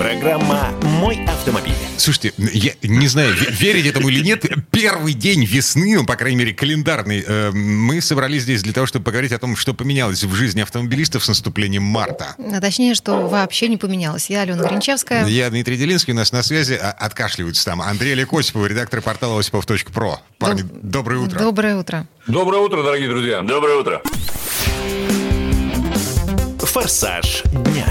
Программа «Мой автомобиль». Слушайте, я не знаю, ве- верить этому или нет, первый день весны, ну, по крайней мере, календарный, э, мы собрались здесь для того, чтобы поговорить о том, что поменялось в жизни автомобилистов с наступлением марта. А точнее, что вообще не поменялось. Я Алена Гринчевская. Я Дмитрий Делинский, у нас на связи, а, откашливаются там, Андрей Олег Осипов, редактор портала осипов.про. Парни, Доб- доброе утро. Доброе утро. Доброе утро, дорогие друзья. Доброе утро. «Форсаж дня».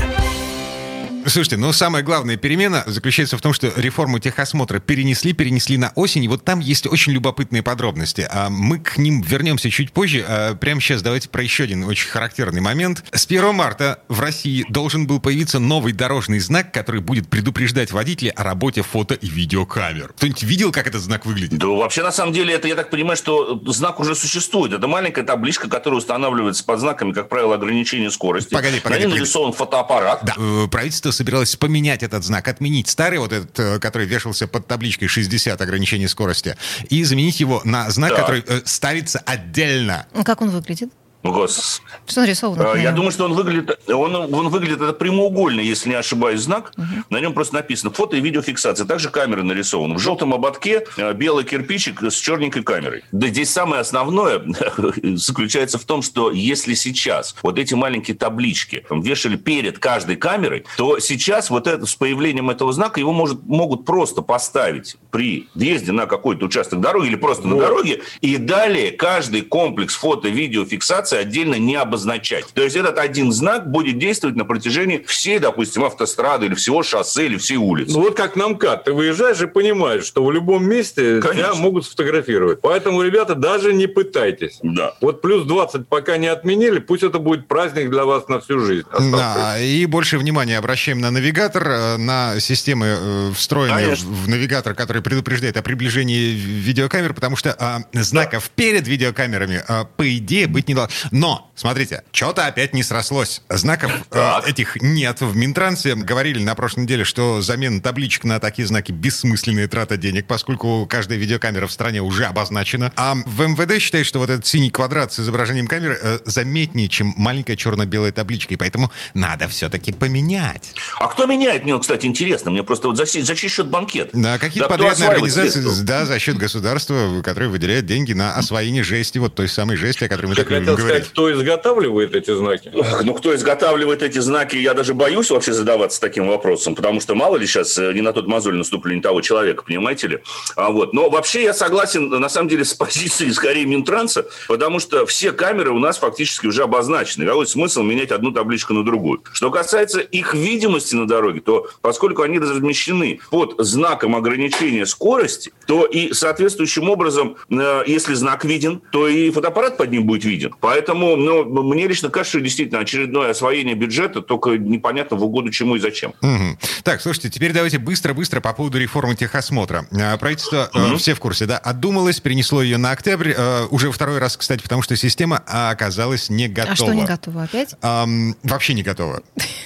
Слушайте, ну самая главная перемена заключается в том, что реформу техосмотра перенесли, перенесли на осень, и вот там есть очень любопытные подробности. А мы к ним вернемся чуть позже. А прямо сейчас давайте про еще один очень характерный момент. С 1 марта в России должен был появиться новый дорожный знак, который будет предупреждать водителей о работе фото и видеокамер. Кто-нибудь видел, как этот знак выглядит? Да вообще, на самом деле, это, я так понимаю, что знак уже существует. Это маленькая табличка, которая устанавливается под знаками, как правило, ограничения скорости. Погоди, погоди, На ней погоди. нарисован фотоаппарат. Да. Э, Правительство собиралось поменять этот знак, отменить старый, вот этот, э, который вешался под табличкой 60 ограничений скорости, и заменить его на знак, Так. который э, ставится отдельно. Как он выглядит? Ну, гос- Что нарисовано? На Я думаю, что он выглядит, он, он выглядит это прямоугольный, если не ошибаюсь, знак. На нем просто написано фото и видеофиксация. Также камера нарисована. В желтом ободке э, белый кирпичик с черненькой камерой. Да здесь самое основное заключается в том, что если сейчас вот эти маленькие таблички вешали перед каждой камерой, то сейчас вот это, с появлением этого знака его может, могут просто поставить при въезде на какой-то участок дороги или просто на дороге, и далее каждый комплекс фото-видеофиксации отдельно не обозначать. То есть этот один знак будет действовать на протяжении всей, допустим, автострады или всего шоссе или всей улицы. Ну вот как на МКАД. Ты выезжаешь и понимаешь, что в любом месте Конечно. тебя могут сфотографировать. Поэтому, ребята, даже не пытайтесь. Да. Вот плюс 20 пока не отменили, пусть это будет праздник для вас на всю жизнь. Да, и больше внимания обращаем на навигатор, э, на системы, э, встроенные Конечно. в навигатор, который предупреждает о приближении видеокамер, потому что а, знаков перед видеокамерами, а, по идее, быть не должно. Но, смотрите, что-то опять не срослось. Знаков э, Так. этих нет. В Минтрансе говорили на прошлой неделе, что замена табличек на такие знаки бессмысленная трата денег, поскольку каждая видеокамера в стране уже обозначена. А в МВД считают, что вот этот синий квадрат с изображением камеры э, заметнее, чем маленькая черно-белая табличка, и поэтому надо все-таки поменять. А кто меняет? Мне, кстати, интересно. Мне просто вот за, за чей счет банкет? Да, какие-то Да подрядные организации, средства? да, за счет государства, которые выделяют деньги на освоение жести, вот той самой жести, о которой мы так любим хотел говорить. кто изготавливает эти знаки? Ну, кто изготавливает эти знаки, я даже боюсь вообще задаваться таким вопросом, потому что мало ли сейчас э, не на тот мозоль наступили не того человека, понимаете ли? А вот. Но вообще я согласен, на самом деле, с позицией скорее Минтранса, потому что все камеры у нас фактически уже обозначены. Какой смысл менять одну табличку на другую? Что касается их видимости на дороге, то поскольку они размещены под знаком ограничения скорости, то и соответствующим образом, э, если знак виден, то и фотоаппарат под ним будет виден. Поэтому ну, мне лично кажется, что действительно очередное освоение бюджета, только непонятно в угоду чему и зачем. Мгм. Так, слушайте, теперь давайте быстро-быстро по поводу реформы техосмотра. А, Правительство, э, все в курсе, да, отдумалось, перенесло ее на октябрь, э, уже второй раз, кстати, потому что система оказалась не готова. А что не готово опять? Ам, вообще не готова.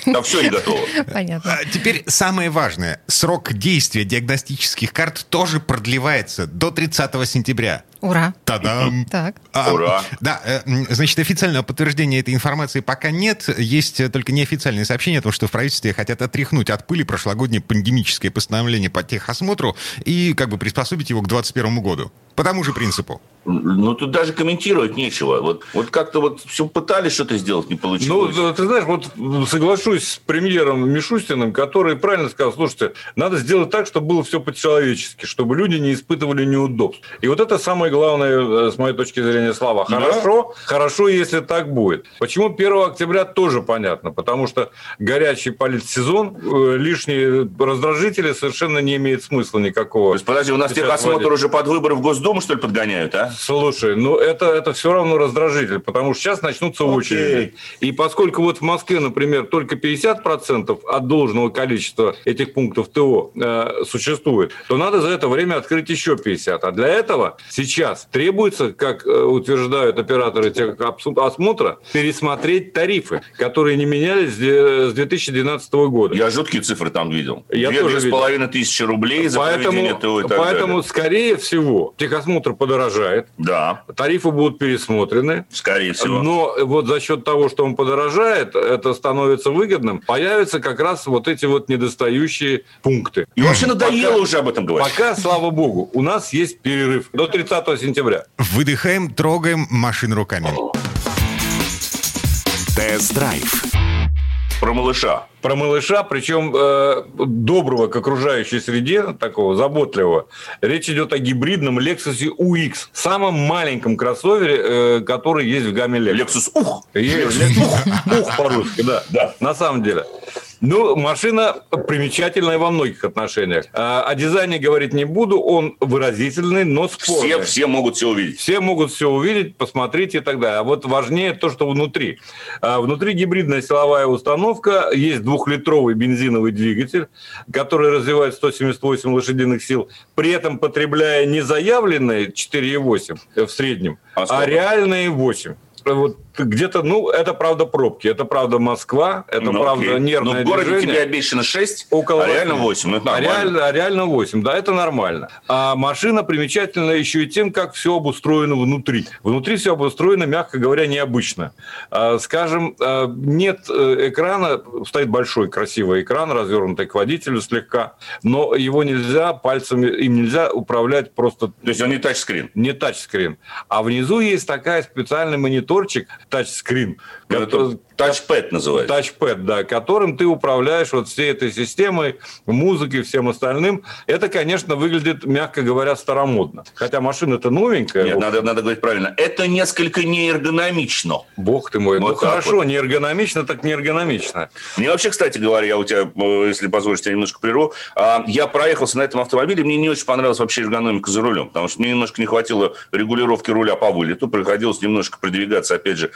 Да все не готово. Понятно. А Теперь самое важное. Срок действия диагностических карт тоже продлевается до 30 сентября. Ура. Та-дам! Так. А, Ура. Да, э, значит, официального подтверждения этой информации пока нет. Есть э, только неофициальные сообщения о том, что в правительстве хотят отряхнуть от пыли прошлогоднее пандемическое постановление по техосмотру и как бы приспособить его к 2021 году. По тому же принципу. Ну, тут даже комментировать нечего. Вот, вот как-то вот все пытались что-то сделать, не Ну, получилось. да, ты знаешь, вот соглашусь с премьером Мишустиным, который правильно сказал, слушайте, надо сделать так, чтобы было все по-человечески, чтобы люди не испытывали неудобств. И вот это самое главное, э, с моей точки зрения, слова. Да. Хорошо, хорошо, если так будет. Почему 1 октября тоже понятно, потому что горячий политсезон, э, лишние раздражители совершенно не имеет смысла никакого. То есть, подожди, у нас техосмотр вводить. уже под выборы в Госдуму, что ли, подгоняют, а? Слушай, ну это, это все равно раздражитель, потому что сейчас начнутся Окей. очереди. И поскольку вот в Москве, например, только 50% от должного количества этих пунктов ТО э, существует, то надо за это время открыть еще 50. А для этого сейчас требуется, как э, утверждают операторы техосмотра, пересмотреть тарифы, которые не менялись с 2012 года. Я жуткие цифры там видел. Я Две, тоже две с половиной тысячи рублей за Поэтому, проведение ТО и так поэтому далее. скорее всего, техосмотр подорожает, Да, тарифы будут пересмотрены, скорее всего. но вот за счет того, что он подорожает, это становится выгодным, появятся как раз вот эти вот недостающие пункты. И вообще надоело Пока- уже об этом говорить. Пока, слава богу, у нас есть перерыв до 30 сентября. Выдыхаем, трогаем машину руками. Тест-драйв. Про малыша. Про малыша, причем э, доброго к окружающей среде, такого заботливого. Речь идет о гибридном Lexus UX, самом маленьком кроссовере, э, который есть в гамме Lexus. Лексус Ух! Lexus Ух по-русски, да. Да. На самом деле. Ну, машина примечательная во многих отношениях. А, О дизайне говорить не буду, он выразительный, но спорный. Все, все могут все увидеть. Все могут все увидеть, посмотреть и так далее. А вот важнее то, что внутри. А Внутри гибридная силовая установка, есть двухлитровый бензиновый двигатель, который развивает 178 лошадиных сил, при этом потребляя не заявленные 4,8 в среднем, А а, реальные 8. Вот где-то, ну, это правда пробки, это правда Москва, это Ну, правда окей. нервное Но в городе движение. тебе обещано 6, Около а реально восьми. 8. Ну, это А нормально. реально, а реально 8, да, это нормально. А машина примечательна еще и тем, как все обустроено внутри. Внутри все обустроено, мягко говоря, необычно. А, Скажем, а, нет э, экрана, стоит большой красивый экран, развернутый к водителю слегка, но его нельзя пальцами, им нельзя управлять просто То есть он не тачскрин. не тачскрин. А внизу есть такая специальный мониторчик, тачскрин, Ну, который- Это тачпэд называется. Тачпэд, да, которым ты управляешь вот всей этой системой, музыкой, всем остальным. Это, конечно, выглядит, мягко говоря, старомодно. Хотя машина-то новенькая. Нет, Вот, надо, надо говорить правильно. Это несколько неэргономично. Бог ты мой. Вот ну хорошо, вот. не эргономично, так не эргономично. Мне вообще, кстати говоря, я у тебя, э, если позволишь, тебя немножко прерву. А, Я проехался на этом автомобиле, мне не очень понравилась вообще эргономика за рулем, потому что мне немножко не хватило регулировки руля по вылету, приходилось немножко продвигаться, опять же,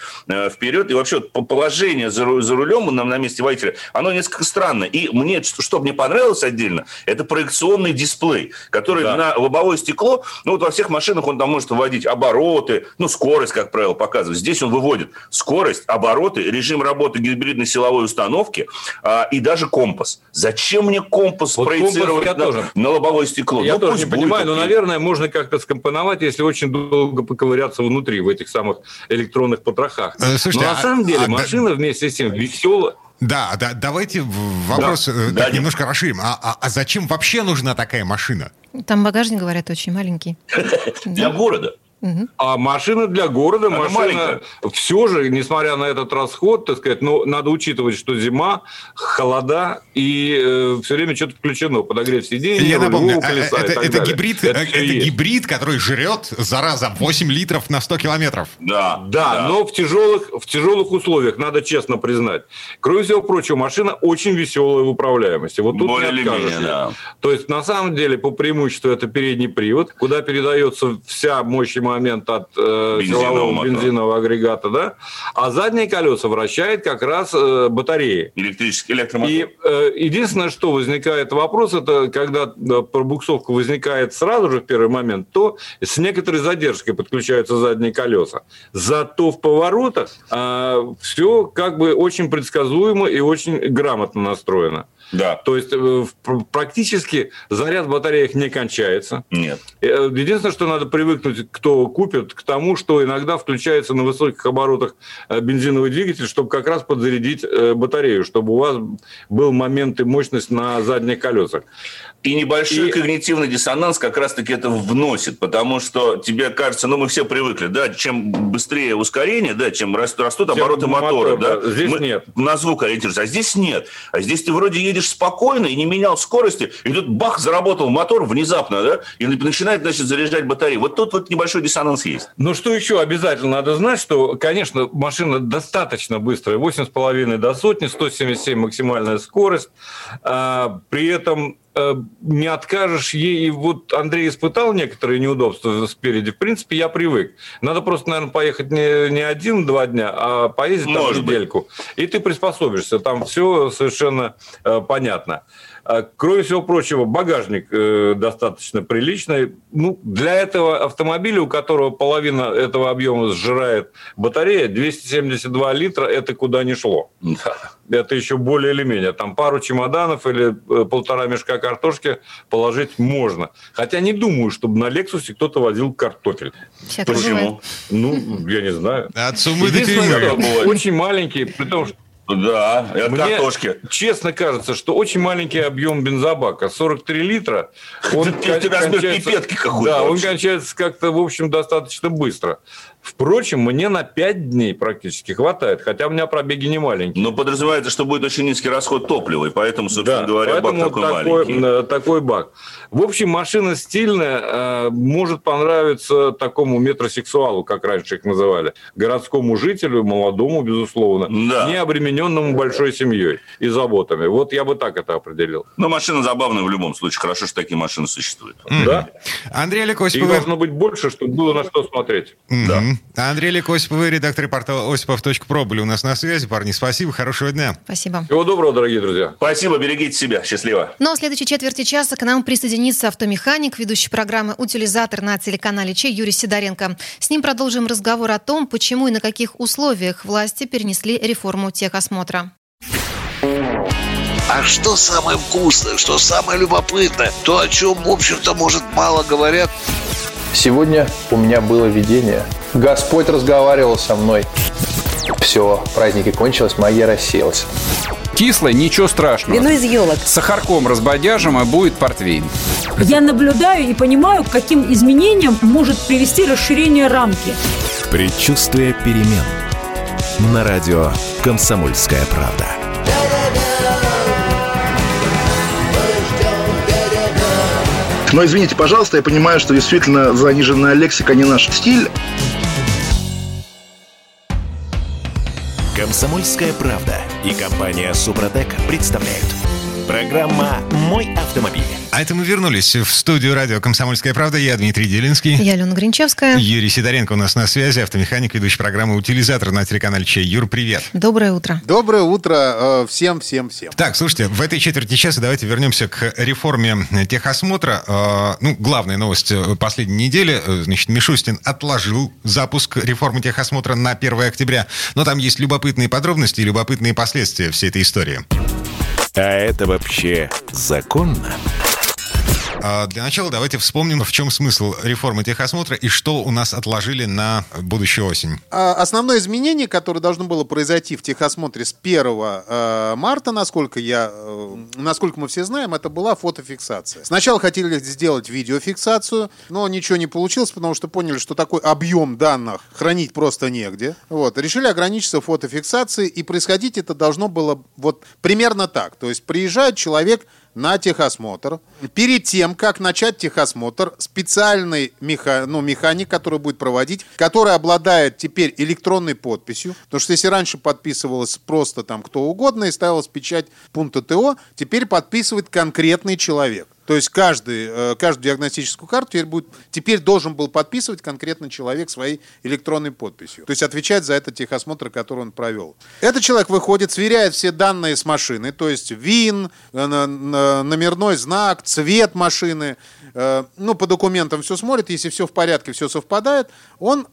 вперед. И вообще положение за ру- за рулем на, на месте водителя, оно несколько странное. И мне, что, что мне понравилось отдельно, это проекционный дисплей, который Да. на лобовое стекло, ну вот во всех машинах он там может вводить обороты, ну скорость, как правило, показывает. Здесь он выводит скорость, обороты, режим работы гибридной силовой установки а, и даже компас. Зачем мне компас Вот проецировать компас я на, тоже. на лобовое стекло? Я Ну, тоже не будет, понимаю, но, наверное, можно как-то скомпоновать, если очень долго поковыряться внутри, в этих самых электронных потрохах. Э, слушайте, но на а- самом деле а да- машина вместе с тем веселая. Да, да, давайте вопрос э, Да, так Дим. немножко расширим. А, а- а зачем вообще нужна такая машина? Там багажник, говорят, очень маленький. Для города. А машина для города, Она машина маленькая. все же, несмотря на этот расход, так сказать, ну, надо учитывать, что зима, холода, и все время что-то включено, подогрев сиденья, Я напомню, колеса и это, так это далее. гибрид, Это э, это гибрид, который жрет, зараза, 8 литров на 100 километров. Да, Да, но в тяжелых, в тяжелых условиях, надо честно признать. Кроме всего прочего, машина очень веселая в управляемости. Вот тут Более не менее, да. То есть, на самом деле, по преимуществу это передний привод, куда передается вся мощь момент от э, силового мотора. бензинового агрегата, да? А задние колеса вращает как раз э, батареи. Электрический электромотор. И э, единственное, что возникает вопрос, это когда э, пробуксовка возникает сразу же в первый момент, то с некоторой задержкой подключаются задние колеса. Зато в поворотах все как бы очень предсказуемо и очень грамотно настроено. Да. То есть э, практически заряд в батареях не кончается. Нет. Э, Единственное, что надо привыкнуть, кто купит, к тому, что иногда включается на высоких оборотах э, бензиновый двигатель, чтобы как раз подзарядить батарею, чтобы у вас был момент и мощность на задних колесах. И небольшой И- когнитивный диссонанс как раз-таки это вносит, потому что тебе кажется, ну мы все привыкли, да, чем быстрее ускорение, да, чем растут, обороты мотора, мотор, да. да. Здесь мы нет. На звук ориентируемся, а здесь нет. А здесь ты вроде едешь спокойно и не менял скорости, и тут бах, заработал мотор внезапно, да, и начинает, значит, заряжать батарею. Вот тут вот небольшой диссонанс есть. Ну, что еще обязательно надо знать, что, конечно, машина достаточно быстрая, 8,5 до сотни, 177 максимальная скорость. А, при этом не откажешь ей. И вот Андрей испытал некоторые неудобства спереди. В принципе, я привык. Надо просто, наверное, поехать не, не один-два дня, а поездить там Может быть. недельку. И ты приспособишься. Там все совершенно э, понятно. А, кроме всего прочего, багажник э, достаточно приличный. Ну, для этого автомобиля, у которого половина этого объема сжирает батарея, 272 литра – это куда ни шло. Это еще более или менее. Там пару чемоданов или э, полтора мешка картошки положить можно. Хотя не думаю, чтобы на Лексусе кто-то возил картофель. Всякое Почему? бывает. Ну, я не знаю. От суммы до очень маленький, при том, что Да, и от мне картошки. честно кажется, что очень маленький объем бензобака, 43 литра. Он кон- размер кончается- пипетки какой-то Да, он кончается как-то, в общем, достаточно быстро. Впрочем, мне на 5 дней практически хватает, хотя у меня пробеги не маленькие. Но подразумевается, что будет очень низкий расход топлива, и поэтому, собственно Да, говоря, бак поэтому такой, такой, маленький. э, такой бак. В общем, машина стильная, э, может понравиться такому метросексуалу, как раньше их называли, городскому жителю, молодому, безусловно, Да. не обремененному большой семьей и заботами. Вот я бы так это определил. Но машина забавная в любом случае. Хорошо, что такие машины существуют. Да? Андрей Олег Их Осипов. должно быть больше, чтобы было на что смотреть. Мгм. Андрей Олег Осипов, редактор портала осипов.про были у нас на связи. Парни, спасибо, хорошего дня. Спасибо. Всего доброго, дорогие друзья. Спасибо, берегите себя. Счастливо. Но в следующей четверти часа к нам присоединится автомеханик, ведущий программы «Утилизатор» на телеканале Че Юрий Сидоренко. С ним продолжим разговор о том, почему и на каких условиях власти перенесли реформу техосмотра. А что самое вкусное, что самое любопытное, то, о чем, в общем-то, может, мало говорят, Сегодня у меня было видение. Господь разговаривал со мной. Все, праздники кончились, магия рассеялась. Кислое, ничего страшного. Вино из елок. С сахарком разбодяжим, и будет портвейн. Я наблюдаю и понимаю, к каким изменениям может привести расширение рамки. Предчувствие перемен. На радио «Комсомольская правда». Но извините, пожалуйста, я понимаю, что действительно заниженная лексика не наш стиль. «Комсомольская правда» и компания «Супротек» представляют. Программа «Мой автомобиль». А это мы вернулись в студию радио «Комсомольская правда». Я Дмитрий Делинский. Я Алена Гринчевская. Юрий Сидоренко у нас на связи, автомеханик, ведущий программы «Утилизатор» на телеканале Чей. Юр, привет. Доброе утро. Доброе утро э, всем, всем, всем. Так, слушайте, в этой четверти часа давайте вернемся к реформе техосмотра. Э, Ну, главная новость э, последней недели. э, Значит, Мишустин отложил запуск реформы техосмотра на 1 октября. Но там есть любопытные подробности и любопытные последствия всей этой истории. А это вообще законно? А Для начала давайте вспомним, в чем смысл реформы техосмотра и что у нас отложили на будущую осень. А, Основное изменение, которое должно было произойти в техосмотре с 1 э, марта, насколько, я, э, насколько мы все знаем, это была фотофиксация. Сначала хотели сделать видеофиксацию, но ничего не получилось, потому что поняли, что такой объем данных хранить просто негде. Вот. Решили ограничиться фотофиксацией, и происходить это должно было вот примерно так. То есть приезжает человек на техосмотр. Перед тем, как начать техосмотр, специальный меха... ну, механик, который будет проводить, который обладает теперь электронной подписью, потому что если раньше подписывалось просто там кто угодно и ставилась печать пункта ТО, теперь подписывает конкретный человек. То есть каждый, э, каждую диагностическую карту теперь, будет, теперь должен был подписывать конкретно человек своей электронной подписью. То есть отвечать за этот техосмотр, который он провел. Этот человек выходит, сверяет все данные с машины, то есть ВИН, э, номерной знак, цвет машины. э, Ну, по документам все смотрит, если все в порядке, все совпадает, он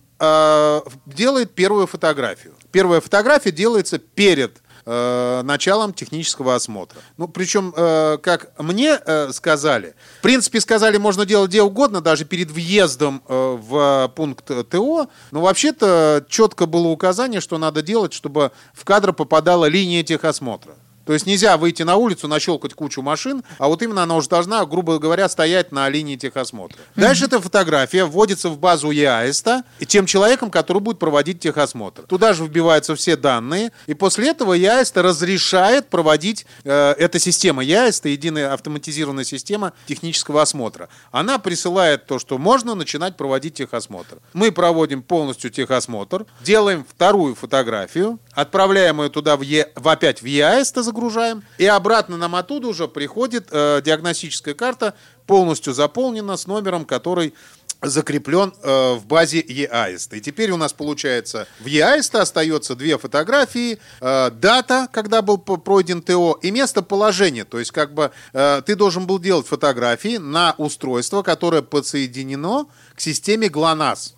делает первую фотографию. Первая фотография делается перед э, началом технического осмотра. Ну, причем, э, как мне э, сказали, в принципе, сказали, можно делать где угодно, даже перед въездом э, в пункт ТО, но вообще-то четко было указание, что надо делать, чтобы в кадр попадала линия техосмотра. То есть нельзя выйти на улицу, нащелкать кучу машин, а вот именно она уже должна, грубо говоря, стоять на линии техосмотра. Дальше эта фотография вводится в базу ЕАЭСТа тем человеком, который будет проводить техосмотр. Туда же вбиваются все данные, и после этого ЕАЭСТа разрешает проводить, э, эта система ЕАЭСТа, единая автоматизированная система технического осмотра. Она присылает то, что можно начинать проводить техосмотр. Мы проводим полностью техосмотр, делаем вторую фотографию, отправляем ее туда в, Е- в опять в ЕАЭСТа загружаем, и обратно нам оттуда уже приходит э, диагностическая карта, полностью заполнена с номером, который закреплен э, в базе EAST. И теперь у нас получается в EAST остается две фотографии, э, дата, когда был пройден ТО, и местоположение. То есть как бы э, ты должен был делать фотографии на устройство, которое подсоединено к системе ГЛОНАСС.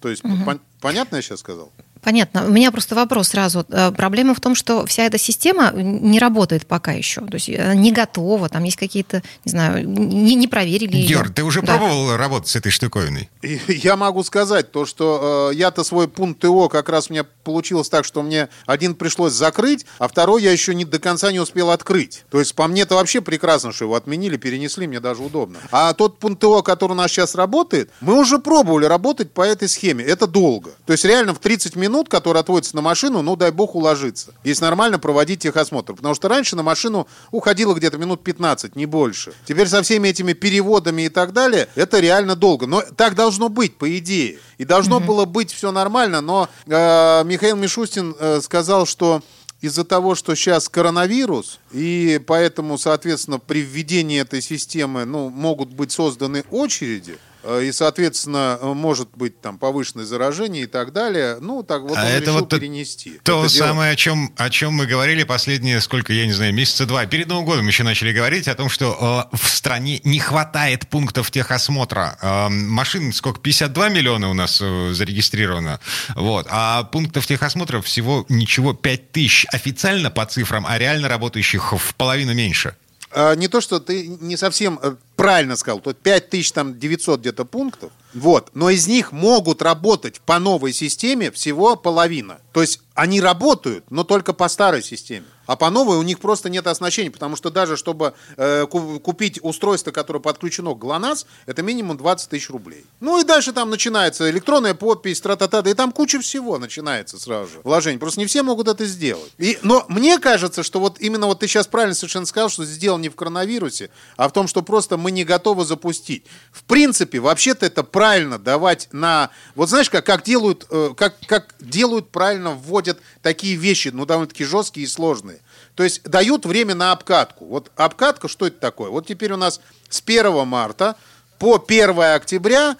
То есть пон- понятно я сейчас сказал? Понятно. У меня просто вопрос сразу. Э, Проблема в том, что вся эта система не работает пока еще. То есть она не готова, там есть какие-то, не знаю, не, не проверили ее. Георг, ты уже Да. пробовал работать с этой штуковиной? И Я могу сказать то, что э, я-то свой пункт ТО как раз у меня получилось так, что мне один пришлось закрыть, а второй я еще не до конца не успел открыть. То есть по мне это вообще прекрасно, что его отменили, перенесли, мне даже удобно. А тот пункт ТО, который у нас сейчас работает, мы уже пробовали работать по этой схеме. Это долго. То есть реально в 30 минут, которые отводятся на машину, ну дай бог уложиться. Если нормально проводить техосмотр. Потому что раньше на машину уходило где-то минут 15, не больше. Теперь со всеми этими переводами и так далее, это реально долго. Но так должно быть, по идее. И должно было быть все нормально, но э, Михаил Мишустин э, сказал, что из-за того, что сейчас коронавирус, и поэтому, соответственно, при введении этой системы ну, могут быть созданы очереди, и, соответственно, э, может быть там повышенное заражение и так далее, ну, так вот А он это решил вот перенести. То это дело. самое, о чем, о чем мы говорили последние, сколько, я не знаю, месяца два. Перед Новым годом еще начали говорить о том, что э, в стране не хватает пунктов техосмотра. Э, машин сколько, 52 миллиона у нас э, зарегистрировано. Вот. А пунктов техосмотра всего ничего 5 тысяч официально по цифрам, а реально работающих в половину меньше. А, не то, что ты не совсем э, правильно сказал, то 5900 где-то пунктов, вот, но из них могут работать по новой системе всего половина. То есть они работают, но только по старой системе. А по новой у них просто нет оснащения, потому что даже чтобы э, ку- купить устройство, которое подключено к ГЛОНАСС, это минимум 20 тысяч рублей. Ну и дальше там начинается электронная подпись, тра-та-та, и там куча всего начинается сразу же. Вложение. Просто не все могут это сделать. И, но мне кажется, что вот именно вот ты сейчас правильно совершенно сказал, что сделал не в коронавирусе, а в том, что просто мы не готовы запустить. В принципе, вообще-то это правильно давать на... Вот знаешь, как, как делают, э, как, как делают правильно, вводят такие вещи, ну, довольно-таки жесткие и сложные. То есть дают время на обкатку. Вот обкатка, что это такое? Вот теперь у нас с 1 марта по 1 октября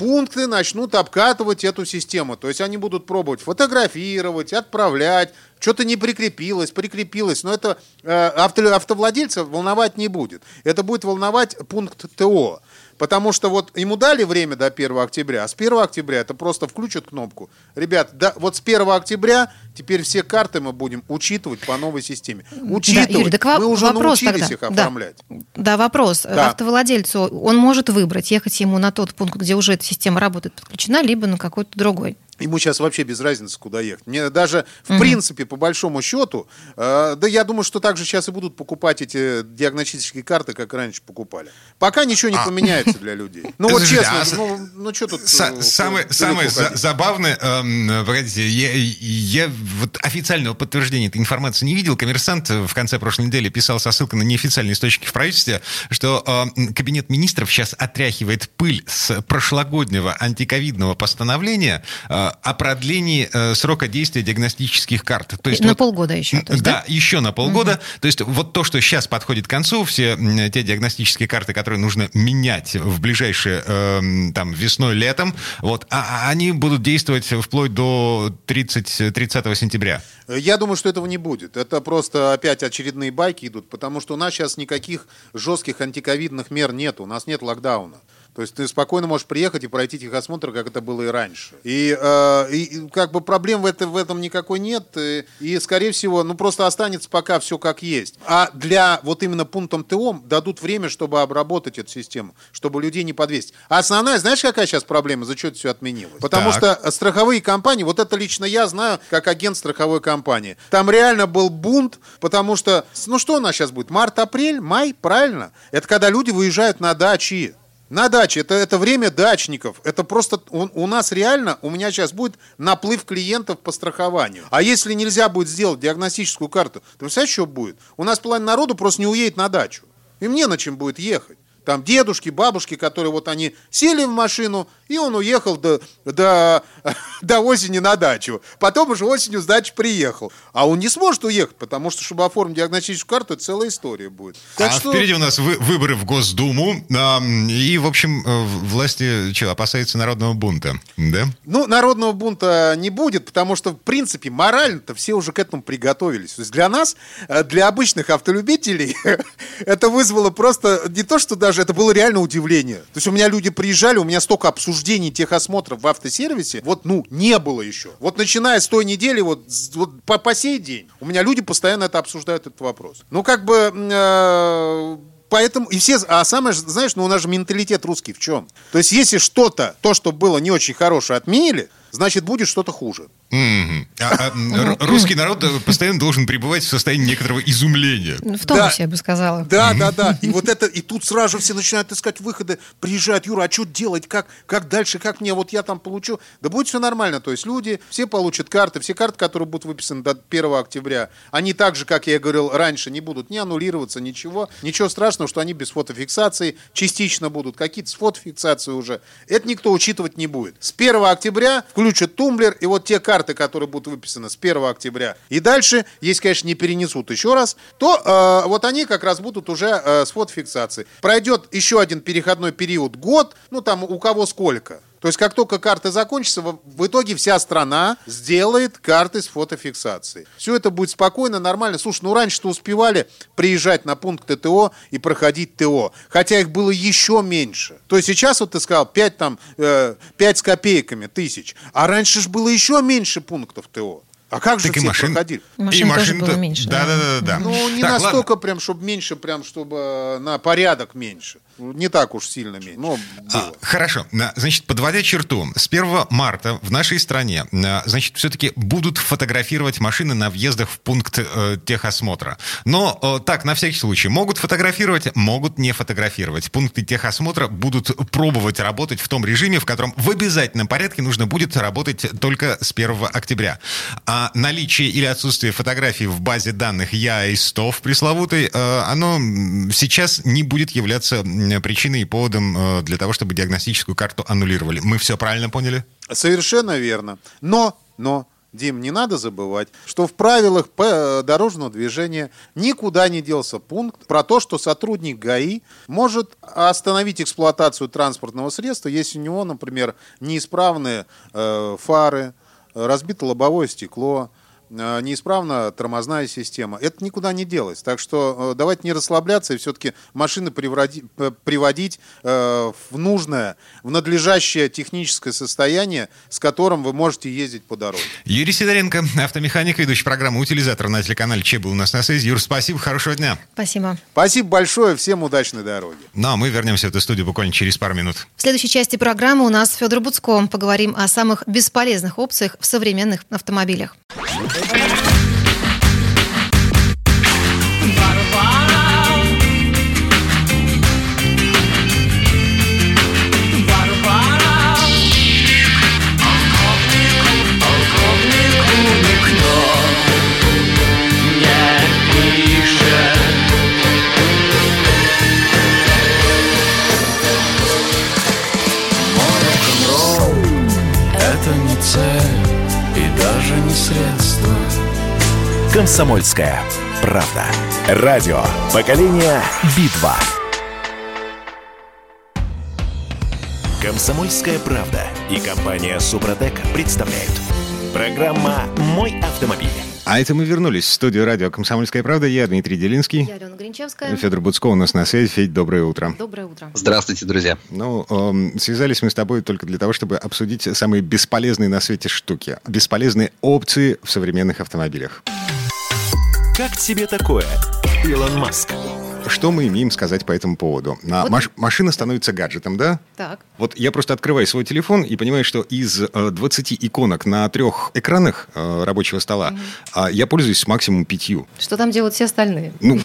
пункты начнут обкатывать эту систему. То есть они будут пробовать фотографировать, отправлять. Что-то не прикрепилось, прикрепилось. Но это э, авто, автовладельца волновать не будет. Это будет волновать пункт ТО. Потому что вот ему дали время до 1 октября, а с 1 октября это просто включат кнопку. Ребят, да, вот с 1 октября теперь все карты мы будем учитывать по новой системе. Учитывать. Юрий, так мы уже вопрос научились тогда. их Да. оформлять. Да, вопрос. Да. Автовладельцу он может выбрать, ехать ему на тот пункт, где уже эта система работает, подключена, либо на какой-то другой. Ему сейчас вообще без разницы, куда ехать. Мне даже, в принципе, по большому счету, э, да я думаю, что также сейчас и будут покупать эти диагностические карты, как раньше покупали. Пока ничего не поменяется для людей. Ну вот Слушайте, честно, а ну, ну что тут... Са- э, самое самое забавное, эм, погодите, я, я вот официального подтверждения этой информации не видел. Коммерсант в конце прошлой недели писал со ссылкой на неофициальные источники в правительстве, что эм, кабинет министров сейчас отряхивает пыль с прошлогоднего антиковидного постановления э, о продлении э, срока действия диагностических карт. То есть на вот- полгода еще. то есть, да, еще на полгода. То есть вот то, что сейчас подходит к концу, все те диагностические карты, которые нужно менять в ближайшие эм, там весной, летом, вот, а, а они будут действовать вплоть до 30, 30 сентября. Я думаю, что этого не будет. Это просто опять очередные байки идут, потому что у нас сейчас никаких жестких антиковидных мер нет. У нас нет локдауна. То есть ты спокойно можешь приехать и пройти техосмотр, как это было и раньше. И, э, и- как бы проблем в, это, в этом никакой нет. И, и, скорее всего, ну просто останется пока все как есть. А для вот именно пунктом ТО дадут время, чтобы обработать эту систему, чтобы людей не подвесить. А основная, знаешь, какая сейчас проблема? За что это все отменилось? Потому Так. что страховые компании, вот это лично я знаю, как агент страховой компании. Там реально был бунт, потому что, ну что у нас сейчас будет? Март, апрель, май, правильно? Это когда люди выезжают на дачи. На даче, это, это время дачников. Это просто у, у нас реально, у меня сейчас будет наплыв клиентов по страхованию. А если нельзя будет сделать диагностическую карту, ты представляешь, что будет? У нас половина народу просто не уедет на дачу. Им не на чем будет ехать. Там дедушки, бабушки, которые вот они сели в машину И он уехал до, до, до осени на дачу. Потом уже осенью с дачи приехал. А он не сможет уехать, потому что, чтобы оформить диагностическую карту, это целая история будет. Так а что... впереди у нас вы- выборы в Госдуму. а, и, в общем, э, власти что, опасаются народного бунта, да? Ну, народного бунта не будет, потому что, в принципе, морально-то все уже к этому приготовились. То есть для нас, э, для обычных автолюбителей, это вызвало просто не то, что даже это было реально удивление. То есть у меня люди приезжали, у меня столько обсуждений техосмотров в автосервисе, вот, ну, не было еще. Вот начиная с той недели, вот, вот по, по сей день, у меня люди постоянно это обсуждают, этот вопрос. Ну, как бы... э, Поэтому, и все, а самое, знаешь, ну у нас же менталитет русский в чем? То есть, если что-то, то, что было не очень хорошее, отменили, значит, будет что-то хуже. А- а, русский народ э, постоянно должен пребывать в состоянии некоторого изумления. Ну, В тонусе, я бы сказала. Да, да, да. И вот это, и тут сразу же все начинают искать выходы, приезжают, Юра, а что делать, как, как дальше, как мне, вот я там получу. Да будет все нормально, то есть люди, все получат карты, все карты, которые будут выписаны до 1 октября, они так же, как я и говорил раньше, не будут ни аннулироваться, ничего. Ничего страшного, что они без фотофиксации частично будут, какие-то с фотофиксацией уже. Это никто учитывать не будет. С 1 октября включат тумблер, и вот те карты, которые будут выписаны с 1 октября и дальше, если, конечно, не перенесут еще раз, то э, вот они как раз будут уже э, с фотофиксацией. Пройдет еще один переходной период, год, ну там у кого сколько. То есть, как только карты закончатся, в итоге вся страна сделает карты с фотофиксацией. Все это будет спокойно, нормально. Слушай, ну раньше-то успевали приезжать на пункт ТО и проходить ТО, хотя их было еще меньше. То есть сейчас, вот ты сказал, 5, там, э, 5 с копейками тысяч, а раньше же было еще меньше пунктов ТО. А как же Так и все машин- проходили? Машин и тоже машин-то- было меньше, Да, да, да, да. Ну, не Так, ладно. настолько прям, чтобы меньше, прям, чтобы на порядок меньше. Не так уж сильно меньше. Но А, было. Хорошо. На- Значит, подводя черту, с 1 марта в нашей стране, а, значит, все-таки будут фотографировать машины на въездах в пункт э, техосмотра. Но э, так, на всякий случай, могут фотографировать, могут не фотографировать. Пункты техосмотра будут пробовать работать в том режиме, в котором в обязательном порядке нужно будет работать только с 1 октября. А наличие или отсутствие фотографий в базе данных ЯИСТОВ пресловутой, э, оно сейчас не будет являться причиной и поводом э, для того, чтобы диагностическую карту аннулировали. Мы все правильно поняли? Совершенно верно. Но, но, Дим, не надо забывать, что в правилах п- дорожного движения никуда не делся пункт про то, что сотрудник ГАИ может остановить эксплуатацию транспортного средства, если у него, например, неисправные э, фары, э, разбито лобовое стекло, неисправна тормозная система. Это никуда не делось. Так что э, давайте не расслабляться и все-таки машины приводи- приводить э, в нужное, в надлежащее техническое состояние, с которым вы можете ездить по дороге. Юрий Сидоренко, автомеханик, ведущий программы «Утилизатор» на телеканале Че был у нас на связи. Юр, спасибо, хорошего дня. Спасибо. Спасибо большое, всем удачной дороги. Ну, а мы вернемся в эту студию буквально через пару минут. В следующей части программы у нас Федор Буцко. Поговорим о самых бесполезных опциях в современных автомобилях. Eu também... не средство. Комсомольская правда. Радио. Поколение Битва. Комсомольская правда и компания Супротек представляют. Программа «Мой автомобиль». А это мы вернулись в студию радио «Комсомольская правда». Я Дмитрий Делинский. Я Алена Гринчевская. Федор Буцко у нас на связи. Федь, доброе утро. Доброе утро. Здравствуйте, друзья. Ну, эм, связались мы с тобой только для того, чтобы обсудить самые бесполезные на свете штуки. Бесполезные опции в современных автомобилях. Как тебе такое, Илон Маск? Что мы имеем сказать по этому поводу? А, Вот- маш- машина становится гаджетом, да? Так. Вот я просто открываю свой телефон и понимаю, что из э, 20 иконок на трех экранах э, рабочего стола а, я пользуюсь максимум пятью. Что там делают все остальные? Ну,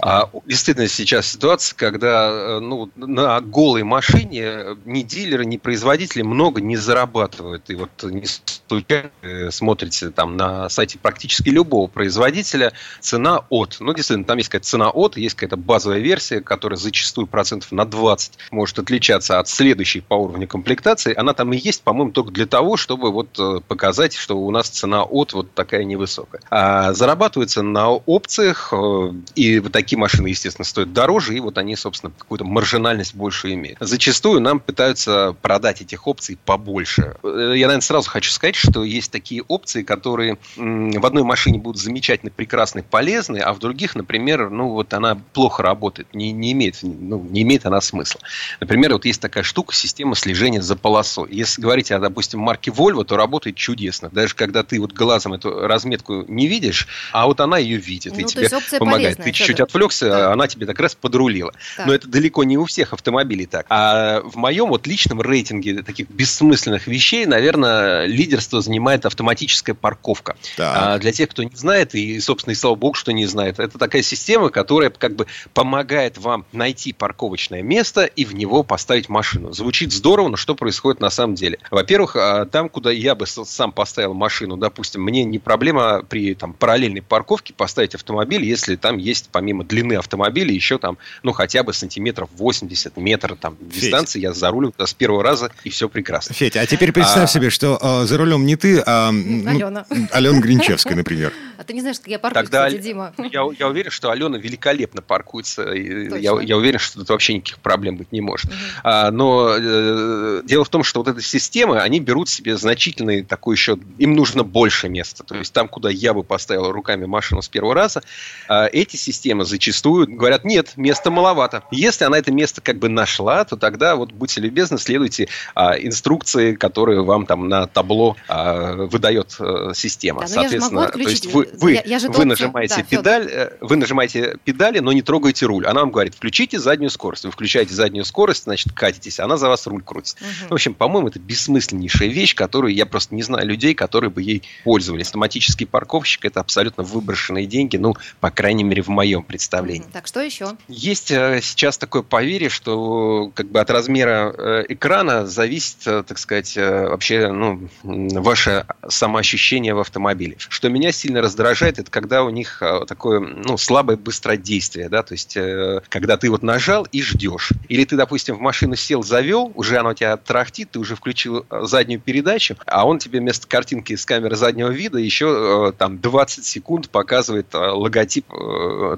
А действительно сейчас ситуация, когда э, ну, на голой машине ни дилеры, ни производители много не зарабатывают. И вот не случайно смотрите там на сайте практически любого производителя, цена от. Ну, действительно, там есть какая-то цена от, есть какая-то базовая версия, которая зачастую процентов на 20 может отличаться от следующей по уровню комплектации. Она там и есть, по-моему, только для того, чтобы вот э, показать, что у нас цена от вот такая невысокая. А зарабатывается на опциях, э, и вот такие машины, естественно, стоят дороже, и вот они, собственно, какую-то маржинальность больше имеют. Зачастую нам пытаются продать этих опций побольше. Э, я, наверное, сразу хочу сказать, что есть такие опции, которые в одной машине будут замечательно, прекрасны, полезны, а в других, например, ну вот она плохо работает, не, не, имеет, ну, не имеет она смысла. Например, вот есть такая штука, система слежения за полосой. Если говорить о, допустим, марке Volvo, то работает чудесно. Даже когда ты вот глазом эту разметку не видишь, а вот она ее видит ну, и тебе помогает. Полезная, ты чуть-чуть отвлекся, да. она тебе как раз подрулила. Да. Но это далеко не у всех автомобилей так. А в моем вот личном рейтинге таких бессмысленных вещей, наверное, лидерство занимает автоматическая парковка. А для тех, кто не знает, и, собственно, и слава богу, что не знает, это такая система, которая как бы помогает вам найти парковочное место и в него поставить машину. Звучит здорово, но что происходит на самом деле? Во-первых, а, там, куда я бы сам поставил машину, допустим, мне не проблема при там, параллельной парковке поставить автомобиль, если там есть помимо длины автомобиля еще там, ну, хотя бы сантиметров 80, метр там дистанции, я за рулем с первого раза, и все прекрасно. Федя, а теперь представь а... себе, что э, за рулем не ты, а ну, Алена. Алена Гринчевская, например. А ты не знаешь, как я паркуюсь, Тогда кстати, Дима. Я, я уверен, что Алена великолепно паркуется. Я, я уверен, что тут вообще никаких проблем быть не может. Угу. А, но э, дело в том, что вот эта система, они берут себе значительный такой еще... Им нужно больше места. То есть там, куда я бы поставил руками машину с первого раза, э, эти системы зачастую говорят, нет, места маловато. Если она это место как бы нашла, то тогда вот будьте любезны, следуйте э, инструкции, которые вам там на табло э, выдает э, система. Да, Соответственно, то есть вы, вы, я, я вы нажимаете да, педаль, э, вы нажимаете педали, но не трогаете руль. Она вам говорит, включите заднюю скорость. Вы включаете заднюю скорость, значит, катитесь, она за вас руль крутит. Угу. В общем, по-моему, это бессмысленнейшая вещь, которую я просто не знаю людей, которые бы ей пользовались. Автоматический парковщик – это абсолютно выброшенные деньги, ну, по крайней мере, в моем представлении. Так, что еще? Есть э, сейчас такое поверье, что как бы от размера э, экрана зависит, так сказать, вообще, ну, ваше самоощущение в автомобиле. Что меня сильно раздражает, это когда у них такое ну, слабое быстродействие, да, то есть э, когда ты вот нажал и ждешь. Или ты, допустим, в машину сел, завел, уже она у тебя трахтит, ты уже включил э, заднюю передачу, а он тебе вместо картинки с камеры заднего вида еще э, там 20 секунд показывает логотип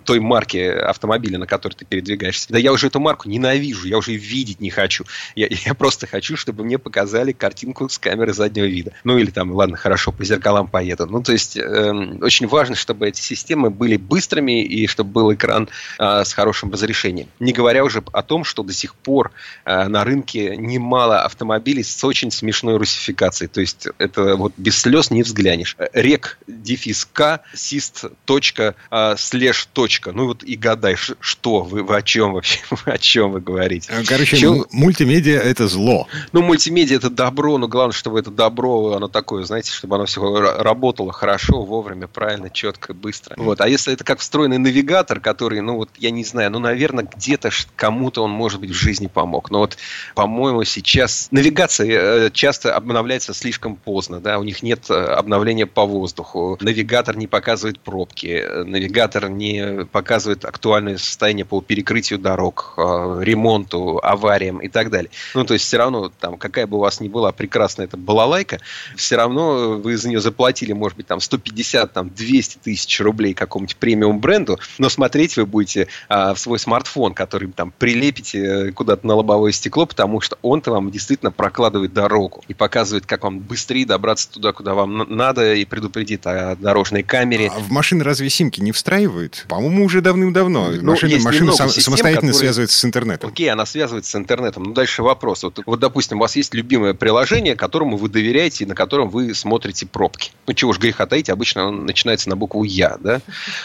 той марки автомобиля, на которой ты передвигаешься. Да я уже эту марку ненавижу, я уже видеть не хочу. Я, я просто хочу, чтобы мне показали картинку с камеры заднего вида. Ну или там, ладно, хорошо, по зеркалам поеду. Ну то есть э, очень важно, чтобы эти системы были быстрыми и чтобы был экран э, с хорошим разрешением. Не говоря уже о том, что до сих пор э, на рынке немало автомобилей с очень смешной русификацией. То есть это вот без слез не взглянешь. Рек, дефис К, сист, точка, э, слэш, точка. Ну вот и гадай, что вы, вы о чем вообще, о чем вы говорите. Короче, Чем... мультимедиа это зло. Ну, мультимедиа это добро, но главное, чтобы это добро, оно такое, знаете, чтобы оно все работало хорошо, вовремя, правильно, четко, быстро. Вот. А если это как встроенный навигатор, который, ну вот, я не знаю, ну, наверное, где-то кому-то он, может быть, в жизни помог. Но вот, по-моему, сейчас навигация э, часто обновляется слишком поздно, да, у них нет э, обновления по воздуху, навигатор не показывает пробки, навигатор не показывает актуальное состояние по перекрытию дорог, э, ремонту, авариям и так далее. Ну, то есть все равно, там, какая бы у вас ни была прекрасная эта балалайка, все равно вы за нее заплатили, может быть, там, 150, там, 200 тысяч рублей какому-нибудь премиум бренду, но смотреть вы будете а, в свой смартфон, который там прилепите э, куда-то на лобовое стекло, потому что он-то вам действительно прокладывает дорогу и показывает, как вам быстрее добраться туда, куда вам надо, и предупредит о дорожной камере. А в машины разве симки не встраивают? По-моему, уже давным-давно. Ну, машина машина сам, систем, самостоятельно которые... связывается с интернетом. Окей, она связывается с интернетом. Ну, дальше вопрос. Вот, вот, допустим, у вас есть любимое приложение, которому вы доверяете и на котором вы смотрите пробки. Ну, чего ж греха таить, обычно начинает начинается на букву Я, да?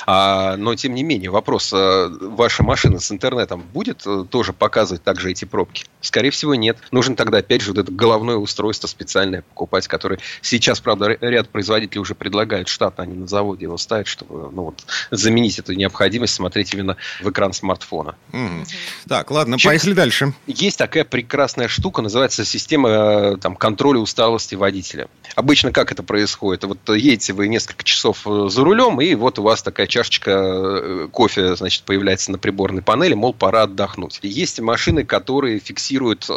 А, но, тем не менее, вопрос, а, ваша машина с интернетом будет э, тоже показывать также эти пробки? Скорее всего, нет. Нужно тогда, опять же, вот это головное устройство специальное покупать, которое сейчас, правда, ряд производителей уже предлагают штатно, они на заводе его ставят, чтобы ну, вот, заменить эту необходимость смотреть именно в экран смартфона. Mm. Так, ладно, Чем... поехали дальше. Есть такая прекрасная штука, называется система э, там, контроля усталости водителя. Обычно как это происходит? Вот едете вы несколько часов э, за рулем, и вот у вас такая чашечка э, кофе, значит, появляется на приборной панели, мол, пора отдохнуть. Есть машины, которые фиксируют,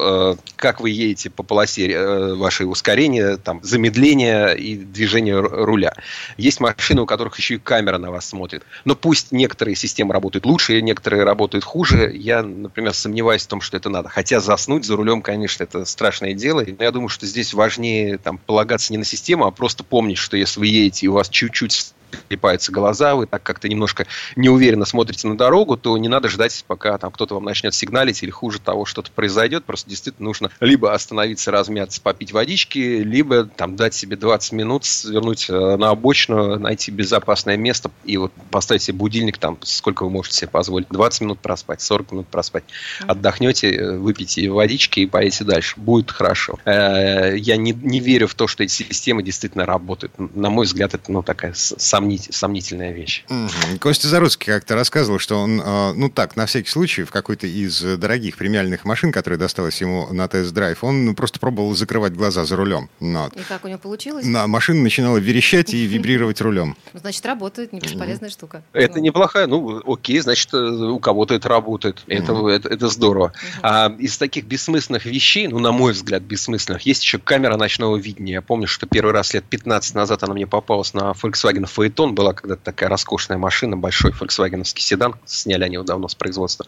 как вы едете по полосе, ваши ускорения, там, замедление и движение руля. Есть машины, у которых еще и камера на вас смотрит. Но пусть некоторые системы работают лучше, некоторые работают хуже. Я, например, сомневаюсь в том, что это надо. Хотя заснуть за рулем, конечно, это страшное дело. Но я думаю, что здесь важнее там, полагаться не на систему, а просто помнить, что если вы едете и у вас чуть-чуть слепаются глаза, вы так как-то немножко неуверенно смотрите на дорогу, то не надо ждать, пока там кто-то вам начнет сигналить или хуже того, что-то произойдет. Просто действительно нужно либо остановиться, размяться, попить водички, либо там дать себе 20 минут, свернуть э, на обочину, найти безопасное место и вот поставить себе будильник там, сколько вы можете себе позволить. 20 минут проспать, 40 минут проспать. Отдохнете, э, выпейте водички и поедете дальше. Будет хорошо. Э, я не, не верю в то, что эти системы действительно работают. На мой взгляд, это ну, такая самая сомнительная вещь. Угу. Костя Заруцкий как-то рассказывал, что он, а, ну так, на всякий случай, в какой-то из дорогих премиальных машин, которая досталась ему на тест-драйв, он просто пробовал закрывать глаза за рулем. Вот. И как у него получилось? На машина начинала верещать и вибрировать рулем. Значит, работает, не бесполезная штука. Это неплохая, ну, окей, значит, э, у кого-то это работает. Это, это, это здорово. А из таких бессмысленных вещей, ну, на мой взгляд, бессмысленных, есть еще камера ночного видения. Я помню, что первый раз лет 15 назад она мне попалась на Volkswagen Фаэтон была когда-то такая роскошная машина, большой фольксвагеновский седан, сняли они его давно с производства.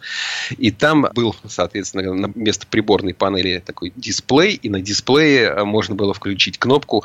И там был, соответственно, на место приборной панели такой дисплей, и на дисплее можно было включить кнопку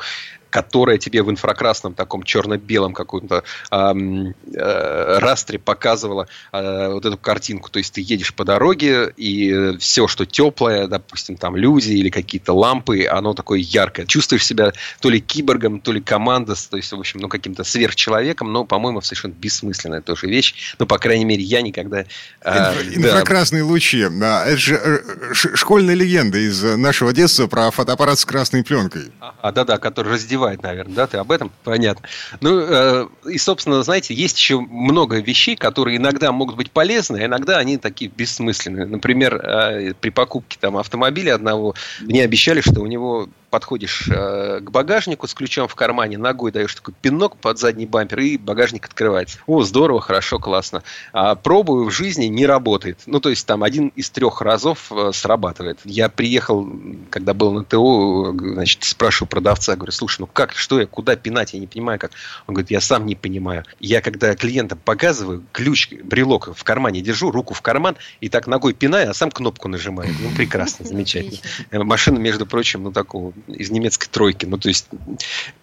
которая тебе в инфракрасном таком черно-белом каком-то э, растре показывала э, вот эту картинку. То есть ты едешь по дороге, и все, что теплое, допустим, там люди или какие-то лампы, оно такое яркое. Чувствуешь себя то ли киборгом, то ли командос, то есть, в общем, ну, каким-то сверхчеловеком, но, по-моему, совершенно бессмысленная тоже вещь. Но, по крайней мере, я никогда... Э, Инфракрасные да. лучи. Да, это же э, школьная легенда из нашего детства про фотоаппарат с красной пленкой. А, да-да, который раздевает подразумевает, наверное, да, ты об этом? Понятно. Ну, э, и, собственно, знаете, есть еще много вещей, которые иногда могут быть полезны, а иногда они такие бессмысленные. Например, э, при покупке там автомобиля одного мне обещали, что у него подходишь э, к багажнику с ключом в кармане, ногой даешь такой пинок под задний бампер, и багажник открывается. О, здорово, хорошо, классно. А пробую в жизни, не работает. Ну, то есть там один из трех разов э, срабатывает. Я приехал, когда был на ТО, значит, спрашиваю продавца, говорю, слушай, ну как, что я, куда пинать, я не понимаю, как. Он говорит, я сам не понимаю. Я когда клиентам показываю, ключ, брелок в кармане держу, руку в карман, и так ногой пинаю, а сам кнопку нажимаю. Ну, прекрасно, замечательно. Машина, между прочим, ну, такого из немецкой тройки. Ну, то есть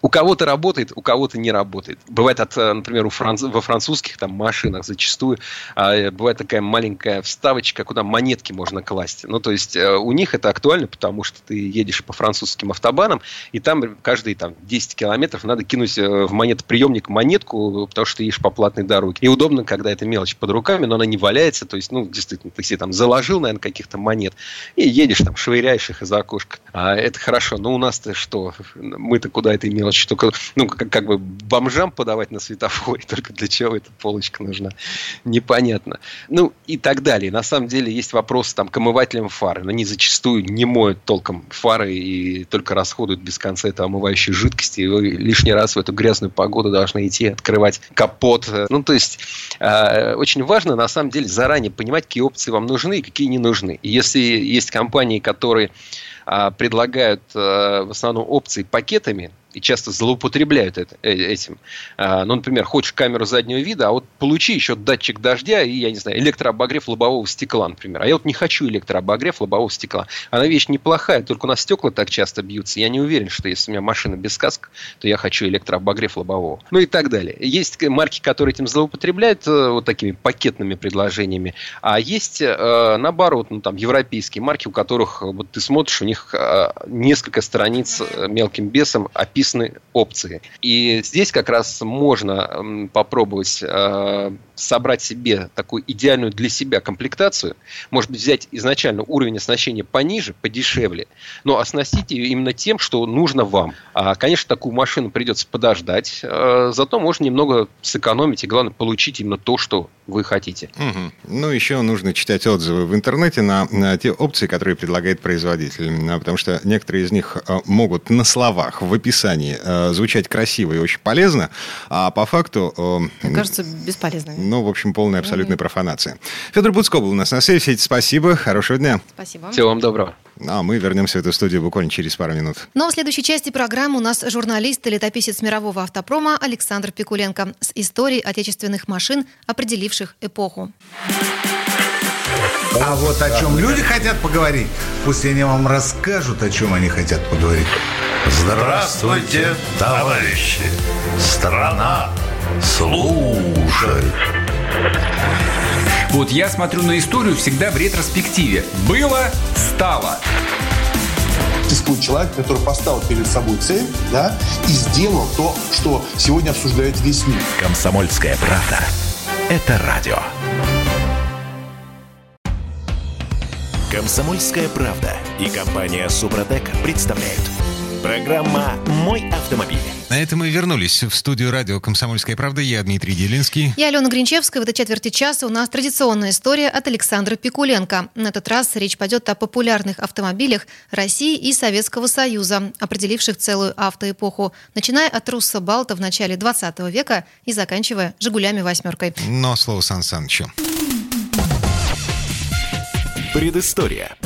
у кого-то работает, у кого-то не работает. Бывает, от, э, например, у франц... во французских там машинах зачастую а, бывает такая маленькая вставочка, куда монетки можно класть. Ну, то есть э, у них это актуально, потому что ты едешь по французским автобанам, и там каждые там, 10 километров надо кинуть э, в монетоприемник монетку, потому что ты едешь по платной дороге. И удобно, когда эта мелочь под руками, но она не валяется. То есть, ну, действительно, ты себе там заложил, наверное, каких-то монет, и едешь там, швыряешь их из окошка. А это хорошо. Но у нас-то что? Мы-то куда этой мелочи? Только, ну, как, как бы бомжам подавать на светофоре, только для чего эта полочка нужна? Непонятно. Ну, и так далее. На самом деле есть вопрос там к омывателям фары. Они зачастую не моют толком фары и только расходуют без конца это омывающей жидкости. И вы лишний раз в эту грязную погоду должны идти открывать капот. Ну, то есть э, очень важно на самом деле заранее понимать, какие опции вам нужны и какие не нужны. И если есть компании, которые предлагают э, в основном опции пакетами, и часто злоупотребляют это, э, этим. А, ну, например, хочешь камеру заднего вида, а вот получи еще датчик дождя и, я не знаю, электрообогрев лобового стекла, например. А я вот не хочу электрообогрев лобового стекла. Она вещь неплохая, только у нас стекла так часто бьются. Я не уверен, что если у меня машина без каска, то я хочу электрообогрев лобового. Ну и так далее. Есть марки, которые этим злоупотребляют э, вот такими пакетными предложениями, а есть э, наоборот, ну там европейские марки, у которых вот ты смотришь, у них несколько страниц мелким бесом описано прописаны опции. И здесь как раз можно попробовать э, собрать себе такую идеальную для себя комплектацию, может быть, взять изначально уровень оснащения пониже, подешевле, но оснастить ее именно тем, что нужно вам. А, конечно, такую машину придется подождать, э, зато можно немного сэкономить и, главное, получить именно то, что вы хотите. Угу. Ну, еще нужно читать отзывы в интернете на, на те опции, которые предлагает производитель, потому что некоторые из них э, могут на словах, в описании э, звучать красиво и очень полезно, а по факту... Мне кажется, бесполезно. Ну, в общем, полная абсолютная профанация. Федор Буцко был у нас на связи. Спасибо, хорошего дня. Спасибо. Всего вам доброго. Ну, а мы вернемся в эту студию буквально через пару минут. Но в следующей части программы у нас журналист и летописец мирового автопрома Александр Пикуленко с историей отечественных машин, определивших эпоху. А вот о чем люди хотят поговорить, пусть они вам расскажут, о чем они хотят поговорить. Здравствуйте, товарищи! Страна служит! Вот я смотрю на историю всегда в ретроспективе. Было, стало. Существует человек, который поставил перед собой цель, да, и сделал то, что сегодня обсуждает весь мир. Комсомольская правда. Это радио. Комсомольская правда и компания Супротек представляют. Программа «Мой автомобиль». На этом мы вернулись в студию радио «Комсомольская правда». Я Дмитрий Делинский. Я Алена Гринчевская. В этой четверти часа у нас традиционная история от Александра Пикуленко. На этот раз речь пойдет о популярных автомобилях России и Советского Союза, определивших целую автоэпоху, начиная от Русса Балта в начале 20 века и заканчивая «Жигулями восьмеркой». Но слово Сан Санычу. Предыстория.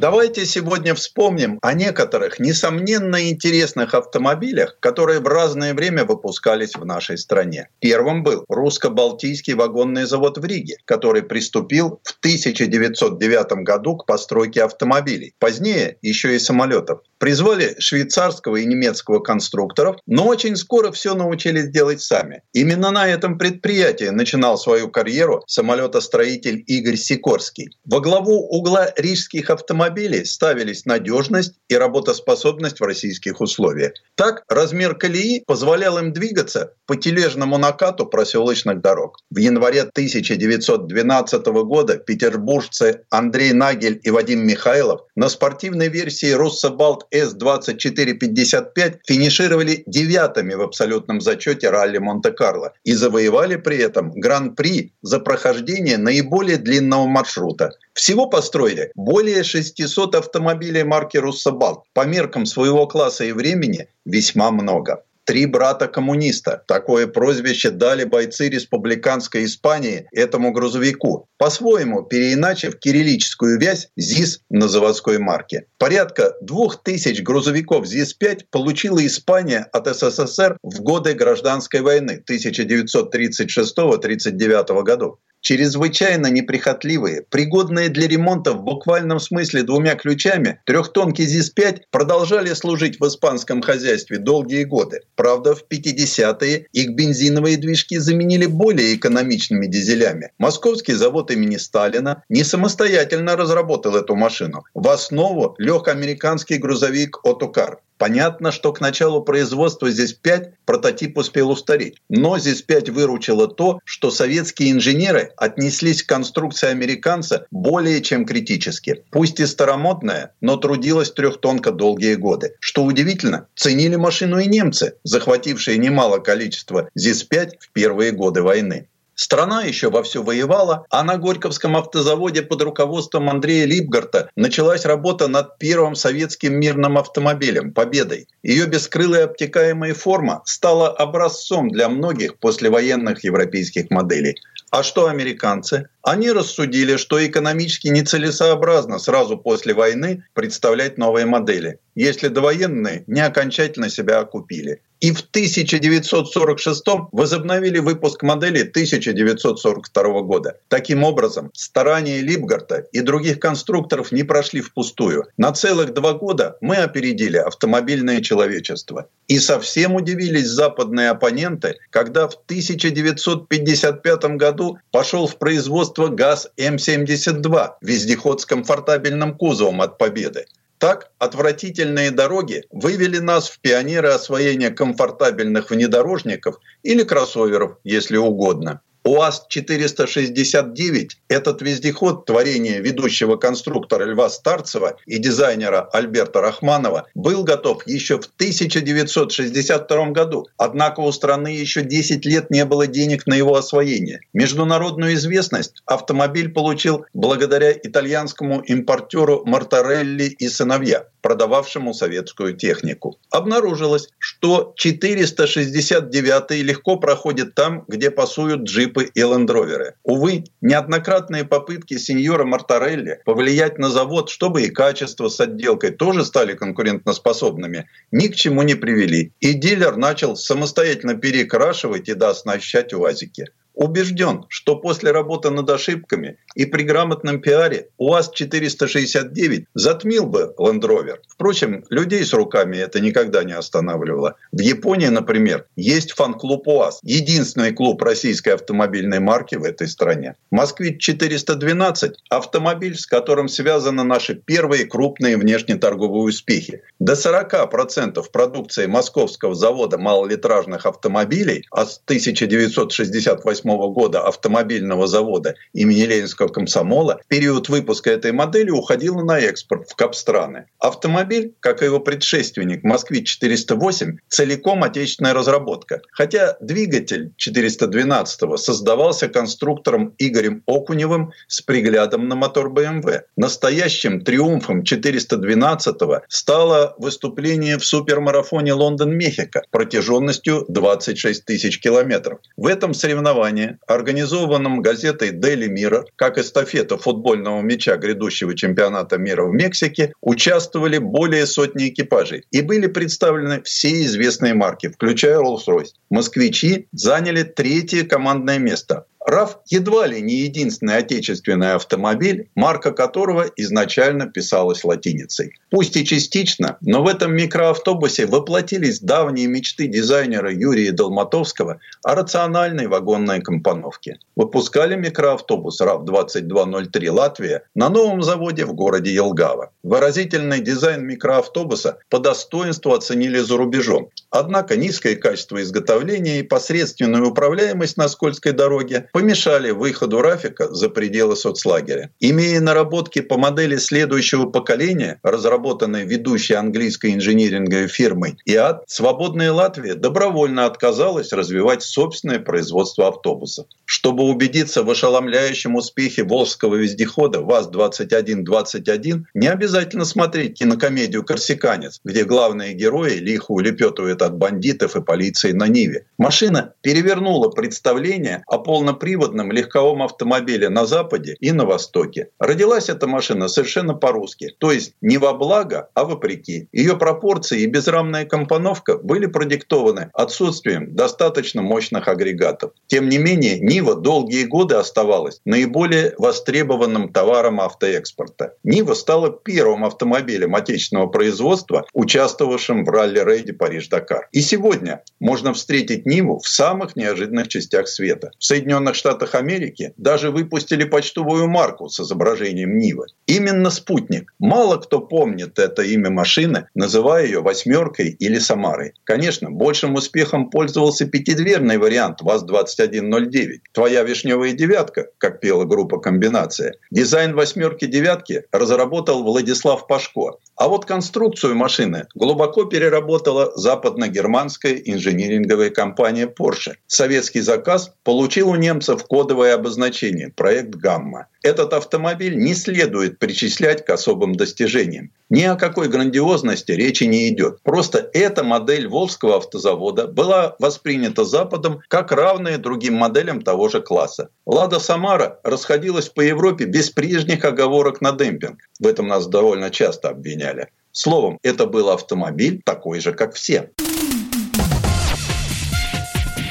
Давайте сегодня вспомним о некоторых несомненно интересных автомобилях, которые в разное время выпускались в нашей стране. Первым был русско-балтийский вагонный завод в Риге, который приступил в 1909 году к постройке автомобилей. Позднее еще и самолетов. Призвали швейцарского и немецкого конструкторов, но очень скоро все научились делать сами. Именно на этом предприятии начинал свою карьеру самолетостроитель Игорь Сикорский. Во главу угла рижских автомобилей ставились надежность и работоспособность в российских условиях. Так, размер колеи позволял им двигаться по тележному накату проселочных дорог. В январе 1912 года петербуржцы Андрей Нагель и Вадим Михайлов на спортивной версии Руссобалт с-2455 финишировали девятыми в абсолютном зачете ралли Монте-Карло и завоевали при этом гран-при за прохождение наиболее длинного маршрута. Всего построили более 600 автомобилей марки Руссобалт. По меркам своего класса и времени весьма много. Три брата-коммуниста. Такое прозвище дали бойцы республиканской Испании этому грузовику, по-своему переиначив кириллическую вязь ЗИС на заводской марке. Порядка двух тысяч грузовиков ЗИС-5 получила Испания от СССР в годы гражданской войны 1936-39 годов чрезвычайно неприхотливые, пригодные для ремонта в буквальном смысле двумя ключами, трехтонки ЗИС-5 продолжали служить в испанском хозяйстве долгие годы. Правда, в 50-е их бензиновые движки заменили более экономичными дизелями. Московский завод имени Сталина не самостоятельно разработал эту машину. В основу лег американский грузовик «Отокар». Понятно, что к началу производства здесь 5 прототип успел устареть. Но здесь 5 выручило то, что советские инженеры отнеслись к конструкции американца более чем критически. Пусть и старомодная, но трудилась трехтонко долгие годы. Что удивительно, ценили машину и немцы, захватившие немало количество ЗИС-5 в первые годы войны. Страна еще вовсю воевала, а на Горьковском автозаводе под руководством Андрея Липгарта началась работа над первым советским мирным автомобилем «Победой». Ее бескрылая обтекаемая форма стала образцом для многих послевоенных европейских моделей. А что американцы? Они рассудили, что экономически нецелесообразно сразу после войны представлять новые модели, если довоенные не окончательно себя окупили. И в 1946 возобновили выпуск модели 1942 года. Таким образом, старания Липгарта и других конструкторов не прошли впустую. На целых два года мы опередили автомобильное человечество. И совсем удивились западные оппоненты, когда в 1955 году пошел в производство ГАЗ М-72, вездеход с комфортабельным кузовом от Победы. Так, отвратительные дороги вывели нас в пионеры освоения комфортабельных внедорожников или кроссоверов, если угодно. УАЗ-469 – этот вездеход творения ведущего конструктора Льва Старцева и дизайнера Альберта Рахманова был готов еще в 1962 году. Однако у страны еще 10 лет не было денег на его освоение. Международную известность автомобиль получил благодаря итальянскому импортеру Мартарелли и сыновья продававшему советскую технику. Обнаружилось, что 469 легко проходит там, где пасуют джипы и лендроверы. Увы, неоднократные попытки сеньора Мартарелли повлиять на завод, чтобы и качество с отделкой тоже стали конкурентоспособными, ни к чему не привели. И дилер начал самостоятельно перекрашивать и дооснащать УАЗики. Убежден, что после работы над ошибками и при грамотном пиаре УАЗ-469 затмил бы Land Rover. Впрочем, людей с руками это никогда не останавливало. В Японии, например, есть фан-клуб УАЗ, единственный клуб российской автомобильной марки в этой стране. «Москвич-412» – автомобиль, с которым связаны наши первые крупные внешнеторговые успехи. До 40% продукции московского завода малолитражных автомобилей, а с 1968 года автомобильного завода имени Ленинского комсомола, в период выпуска этой модели уходила на экспорт в Капстраны. Автомобиль, как и его предшественник «Москвич-408», целиком отечественная разработка. Хотя двигатель 412 создавался конструктором Игорем Окуневым с приглядом на мотор BMW. Настоящим триумфом 412 стало выступление в супермарафоне Лондон-Мехико протяженностью 26 тысяч километров. В этом соревновании, организованном газетой Daily Mirror, как эстафета футбольного мяча грядущего чемпионата мира в Мексике, участвовали более сотни экипажей и были представлены все известные марки, включая Rolls-Royce. Москвичи заняли третье командное место, RAV едва ли не единственный отечественный автомобиль, марка которого изначально писалась латиницей. Пусть и частично, но в этом микроавтобусе воплотились давние мечты дизайнера Юрия Долматовского о рациональной вагонной компоновке. Выпускали микроавтобус RAV-2203 «Латвия» на новом заводе в городе Елгава. Выразительный дизайн микроавтобуса по достоинству оценили за рубежом. Однако низкое качество изготовления и посредственную управляемость на скользкой дороге помешали выходу Рафика за пределы соцлагеря. Имея наработки по модели следующего поколения, разработанной ведущей английской инжиниринговой фирмой ИАД, свободная Латвия добровольно отказалась развивать собственное производство автобусов. Чтобы убедиться в ошеломляющем успехе волжского вездехода ВАЗ-2121, не обязательно смотреть кинокомедию «Корсиканец», где главные герои лихо улепетывают от бандитов и полиции на Ниве. Машина перевернула представление о полном полноприводном легковом автомобиле на Западе и на Востоке. Родилась эта машина совершенно по-русски, то есть не во благо, а вопреки. Ее пропорции и безрамная компоновка были продиктованы отсутствием достаточно мощных агрегатов. Тем не менее, Нива долгие годы оставалась наиболее востребованным товаром автоэкспорта. Нива стала первым автомобилем отечественного производства, участвовавшим в ралли-рейде Париж-Дакар. И сегодня можно встретить Ниву в самых неожиданных частях света. В Соединенных Соединенных Штатах Америки даже выпустили почтовую марку с изображением Нивы. Именно спутник. Мало кто помнит это имя машины, называя ее «восьмеркой» или «Самарой». Конечно, большим успехом пользовался пятидверный вариант ВАЗ-2109. «Твоя вишневая девятка», как пела группа «Комбинация». Дизайн «восьмерки-девятки» разработал Владислав Пашко. А вот конструкцию машины глубоко переработала западно-германская инжиниринговая компания Porsche. Советский заказ получил у немцев кодовое обозначение – проект «Гамма». Этот автомобиль не следует причислять к особым достижениям. Ни о какой грандиозности речи не идет. Просто эта модель Волжского автозавода была воспринята Западом как равная другим моделям того же класса. «Лада Самара» расходилась по Европе без прежних оговорок на демпинг. В этом нас довольно часто обвиняли. Словом, это был автомобиль такой же, как все.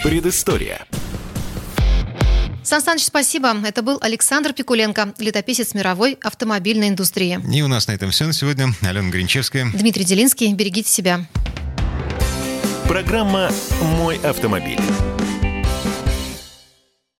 Предыстория. Сан Саныч, спасибо. Это был Александр Пикуленко, летописец мировой автомобильной индустрии. И у нас на этом все на сегодня. Алена Гринчевская. Дмитрий Делинский. Берегите себя. Программа «Мой автомобиль».